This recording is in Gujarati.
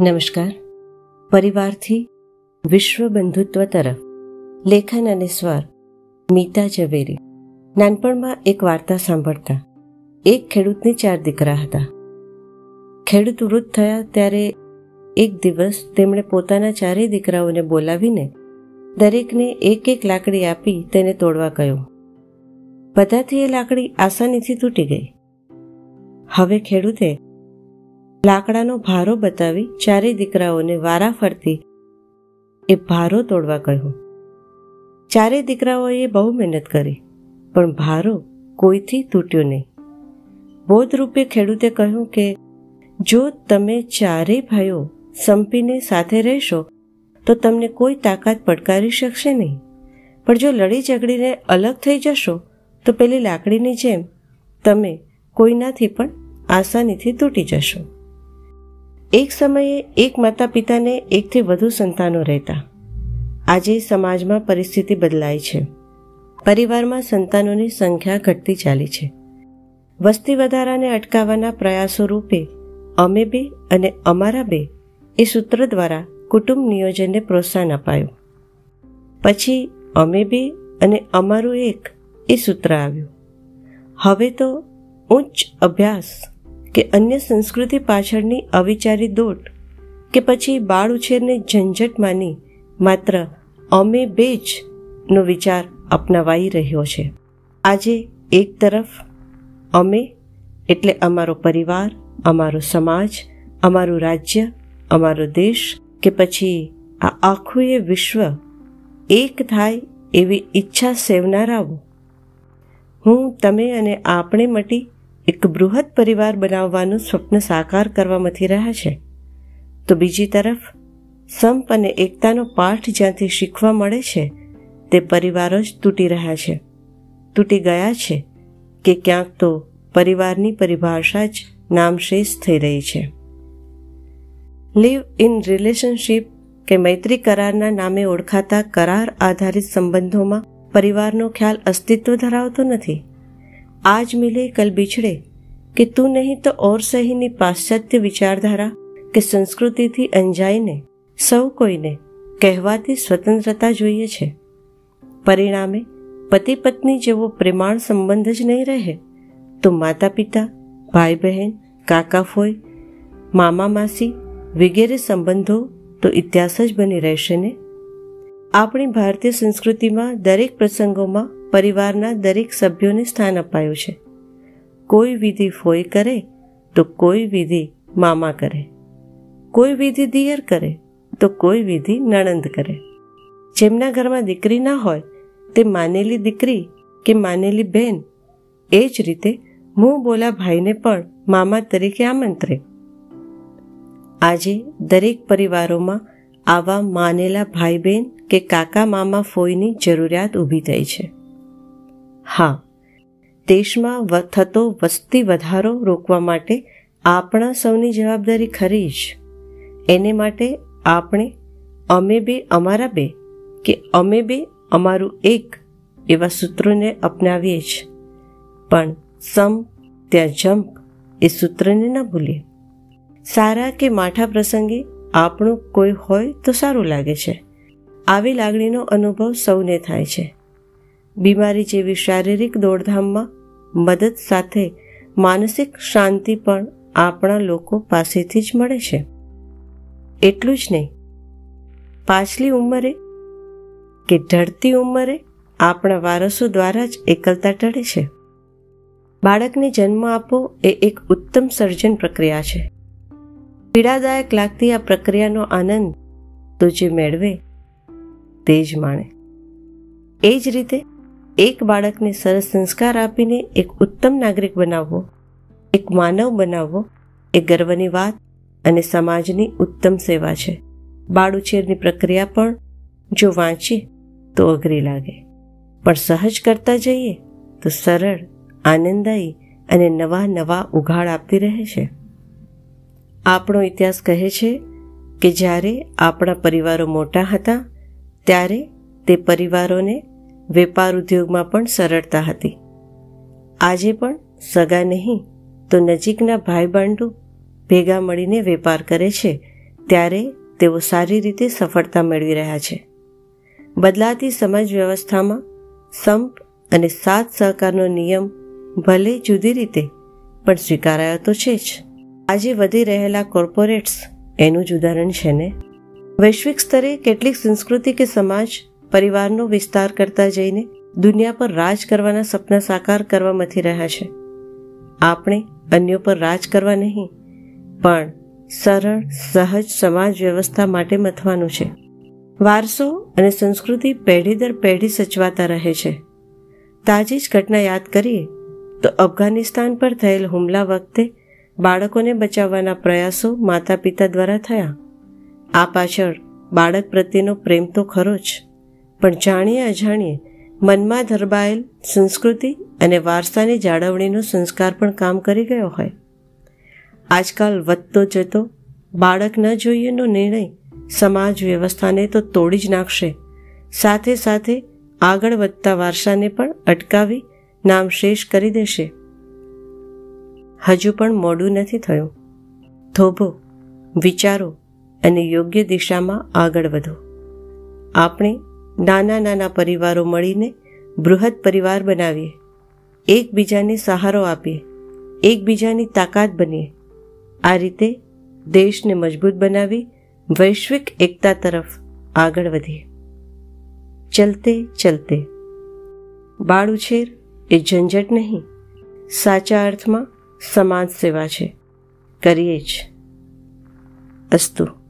નમસ્કાર. પરિવારથી વિશ્વ બંધુત્વ તરફ લેખન અને સ્વર મીતા ઝવેરી. નાનપણમાં એક વાર્તા સાંભળતા એક ખેડૂતને ચાર દીકરા હતા. ખેડૂત વૃદ્ધ થયા ત્યારે એક દિવસ તેમણે પોતાના ચારેય દીકરાઓને બોલાવીને દરેકને એક એક લાકડી આપી તેને તોડવા કહ્યું બધાથી એ લાકડી આસાનીથી તૂટી ગઈ. હવે ખેડૂતે લાકડાનો ભારો બતાવી ચારેય દીકરાઓને વારા ફરતી એ ભારો તોડવા કહ્યું. ચારેય દીકરાઓએ બહુ મહેનત કરી, પણ ભારો કોઈથી તૂટ્યો નહીં. બોધરૂપે ખેડૂતે કહ્યું કે, જો તમે ચારેય ભાઈઓ સંપીને સાથે રહેશો, તો તમને કોઈ તાકાત પડકારી શકશે નહીં. પણ જો લડી ઝઘડીને અલગ થઈ જશો, તો પેલી લાકડીની જેમ તમે કોઈનાથી પણ આસાનીથી તૂટી જશો. એક સમયે એક માતા પિતાને એકથી વધુ સંતાનો રહેતા. આજે સમાજમાં પરિસ્થિતિ બદલાય છે. પરિવારમાં સંતાનોની સંખ્યા ઘટતી ચાલી છે. વસ્તી વધારાને અટકાવવાના પ્રયાસો રૂપે અમે બે અને અમારા બે એ સૂત્ર દ્વારા કુટુંબ નિયોજનને પ્રોત્સાહન અપાયું. પછી અમે બે અને અમારું એક એ સૂત્ર આવ્યું. હવે તો ઉચ્ચ અભ્યાસ કે અન્ય સંસ્કૃતિ પાછળની અવિચારી દોટ, કે પછી બાળ ઉછેરને ઝંઝટ માની માત્ર અમે બે જ નો વિચાર અપનાવાઈ રહ્યો છે. આજે એક તરફ અમે, એટલે અમારો પરિવાર, અમારો સમાજ, અમારું રાજ્ય, અમારો દેશ, કે પછી આ આખું એ વિશ્વ એક થાય એવી ઈચ્છા સેવનારાઓ. હું, તમે અને આપણે મટી એક બૃહદ પરિવાર બનાવવાનું સ્વપ્ન સાકાર કરવામાંથી રહ્યા છે. તો બીજી તરફ, સંપ અને એકતાનો પાઠ જ્યાંથી શીખવા મળે છે, તે પરિવારો જ તૂટી રહ્યા છે. તૂટી ગયા છે કે ક્યાંક તો પરિવારની પરિભાષા જ નામશેષ થઈ રહી છે. લીવ ઇન રિલેશનશીપ કે મૈત્રી કરારના નામે ઓળખાતા કરાર આધારિત સંબંધોમાં પરિવારનો ખ્યાલ અસ્તિત્વ ધરાવતો નથી. આજ મિલે કલ બિછડે કે તું નહીં તો ઓર સહીની પાશ્ચાત્ય વિચારધારા કે સંસ્કૃતિથી અંજાઈને સૌ કોઈને કહેવાતી સ્વતંત્રતા જોઈએ છે પરિણામે પતિ પત્ની જેવો પ્રેમાણ સંબંધ જ નહીં રહે તો માતા પિતા ભાઈ બહેન કાકા ફોઈ મામા માસી વગેરે સંબંધો તો ઇતિહાસ જ બની રહેશે ને આપણી ભારતીય સંસ્કૃતિમાં દરેક પ્રસંગોમાં પરિવારના દરેક સભ્યોને સ્થાન અપાયું છે. કોઈ વિધિ ફોઈ કરે તો કોઈ વિધિ મામા કરે. કોઈ વિધિ દિયર કરે તો કોઈ વિધિ નણંદ કરે. જેમના ઘરમાં દીકરી ના હોય, તે માનેલી દીકરી કે માનેલી બહેન એ જ રીતે હું બોલા ભાઈને પણ મામા તરીકે આમંત્રે. આજે દરેક પરિવારોમાં આવા માનેલા ભાઈ બહેન કે કાકા મામા ફોઈની જરૂરિયાત ઊભી થઈ છે. હા, દેશમાં થતો વસ્તી વધારો રોકવા માટે આપણા સૌની જવાબદારી ખરી જ. એને માટે આપણે, અમે બે અમારા બે, કે અમે બે અમારું એક, એવા સૂત્રોને અપનાવીએ જ. પણ સમ ત્યાં જમ્પ એ સૂત્રને ન ભૂલીએ. સારા કે માઠા પ્રસંગે આપણું કોઈ હોય તો સારું લાગે છે. આવી લાગણીનો અનુભવ સૌને થાય છે. બીમારી જેવી શારીરિક દોડધામમાં મદદ સાથે માનસિક શાંતિ પણ આપણા લોકો પાસેથી જ મળે છે. એટલું જ નહીં, પાછલી ઉંમરે કે ઢળતી ઉંમરે આપણા વારસો દ્વારા જ એકલતા ટળે છે. બાળકને જન્મ આપવો એ એક ઉત્તમ સર્જન પ્રક્રિયા છે. પીડાદાયક લાગતી આ પ્રક્રિયાનો આનંદ તો જે મેળવે તે જ માણે. એ જ રીતે એક બાળકને સરસ સંસ્કાર આપીને એક ઉત્તમ નાગરિક બનાવવો, એક માનવ બનાવવો, એ ગર્વની વાત અને સમાજની ઉત્તમ સેવા છે. બાળ ઉછેરની પ્રક્રિયા પણ જો વાંચીએ તો અઘરી લાગે. પણ સહજ કરતા જઈએ તો સરળ, આનંદદાયી અને નવા નવા ઉઘાડ આપતી રહે છે. આપણો ઇતિહાસ કહે છે કે જ્યારે આપણા પરિવારો મોટા હતા, ત્યારે તે પરિવારોને વેપાર ઉદ્યોગમાં પણ સરળતા હતી. આજે પણ સગા નહીં, તો નજીકના ભાઈ બાંડુ ભેગા મળીને વેપાર કરે છે, ત્યારે તેઓ સારી રીતે સફળતા મેળવી રહ્યા છે. બદલાતી સમાજ વ્યવસ્થામાં સંપ અને સાથ સહકારનો નિયમ ભલે જુદી રીતે, પણ સ્વીકારાયો તો છે જ. આજે વધી રહેલા કોર્પોરેટ્સ એનું જ ઉદાહરણ છે ને? વૈશ્વિક સ્તરે કેટલીક સંસ્કૃતિ કે સમાજ પરિવારનો વિસ્તાર કરતા જઈને દુનિયા પર રાજ કરવાના સપના સાકાર કરવા મથી રહ્યા છે. આપણે અન્યો પર રાજ કરવા નહીં, પણ સરળ, સહજ સમાજ વ્યવસ્થા માટે મથવાનું છે. વારસો અને સંસ્કૃતિ પેઢી દર પેઢી સચવાતા રહે છે. તાજી જ ઘટના યાદ કરીએ તો અફઘાનિસ્તાન પર થયેલ હુમલા વખતે બાળકોને બચાવવાના પ્રયાસો માતા પિતા દ્વારા થયા. આ પાછળ બાળક પ્રત્યેનો પ્રેમ તો ખરો જ. પણ જાણીએ અજાણીએ, મનમાં ધરબાયેલ સંસ્કૃતિ અને વારસાની જાળવણીનો સંસ્કાર પણ કામ કરી ગયો હોય. આજકાલ વધતો જતો, બાળક ન જોઈએનો નિર્ણય સમાજ વ્યવસ્થાને તો તોડી જ નાખશે. સાથે સાથે આગળ વધતા વારસાને પણ અટકાવી નામ શેષ કરી દેશે. હજુ પણ મોડું નથી થયું. થોભો, વિચારો અને યોગ્ય દિશામાં આગળ વધો. આપણે નાના નાના પરિવારો મળીને બૃહદ પરિવાર બનાવીએ. એકબીજાને સહારો આપીએ. એકબીજાની તાકાત બનીએ. આ રીતે દેશને મજબૂત બનાવી વૈશ્વિક એકતા તરફ આગળ વધીએ. ચલતે ચલતે. બાળ ઉછેર એ ઝંઝટ નહીં, સાચા અર્થમાં સમાજ સેવા છે. કરીએ જ. અસ્તુ.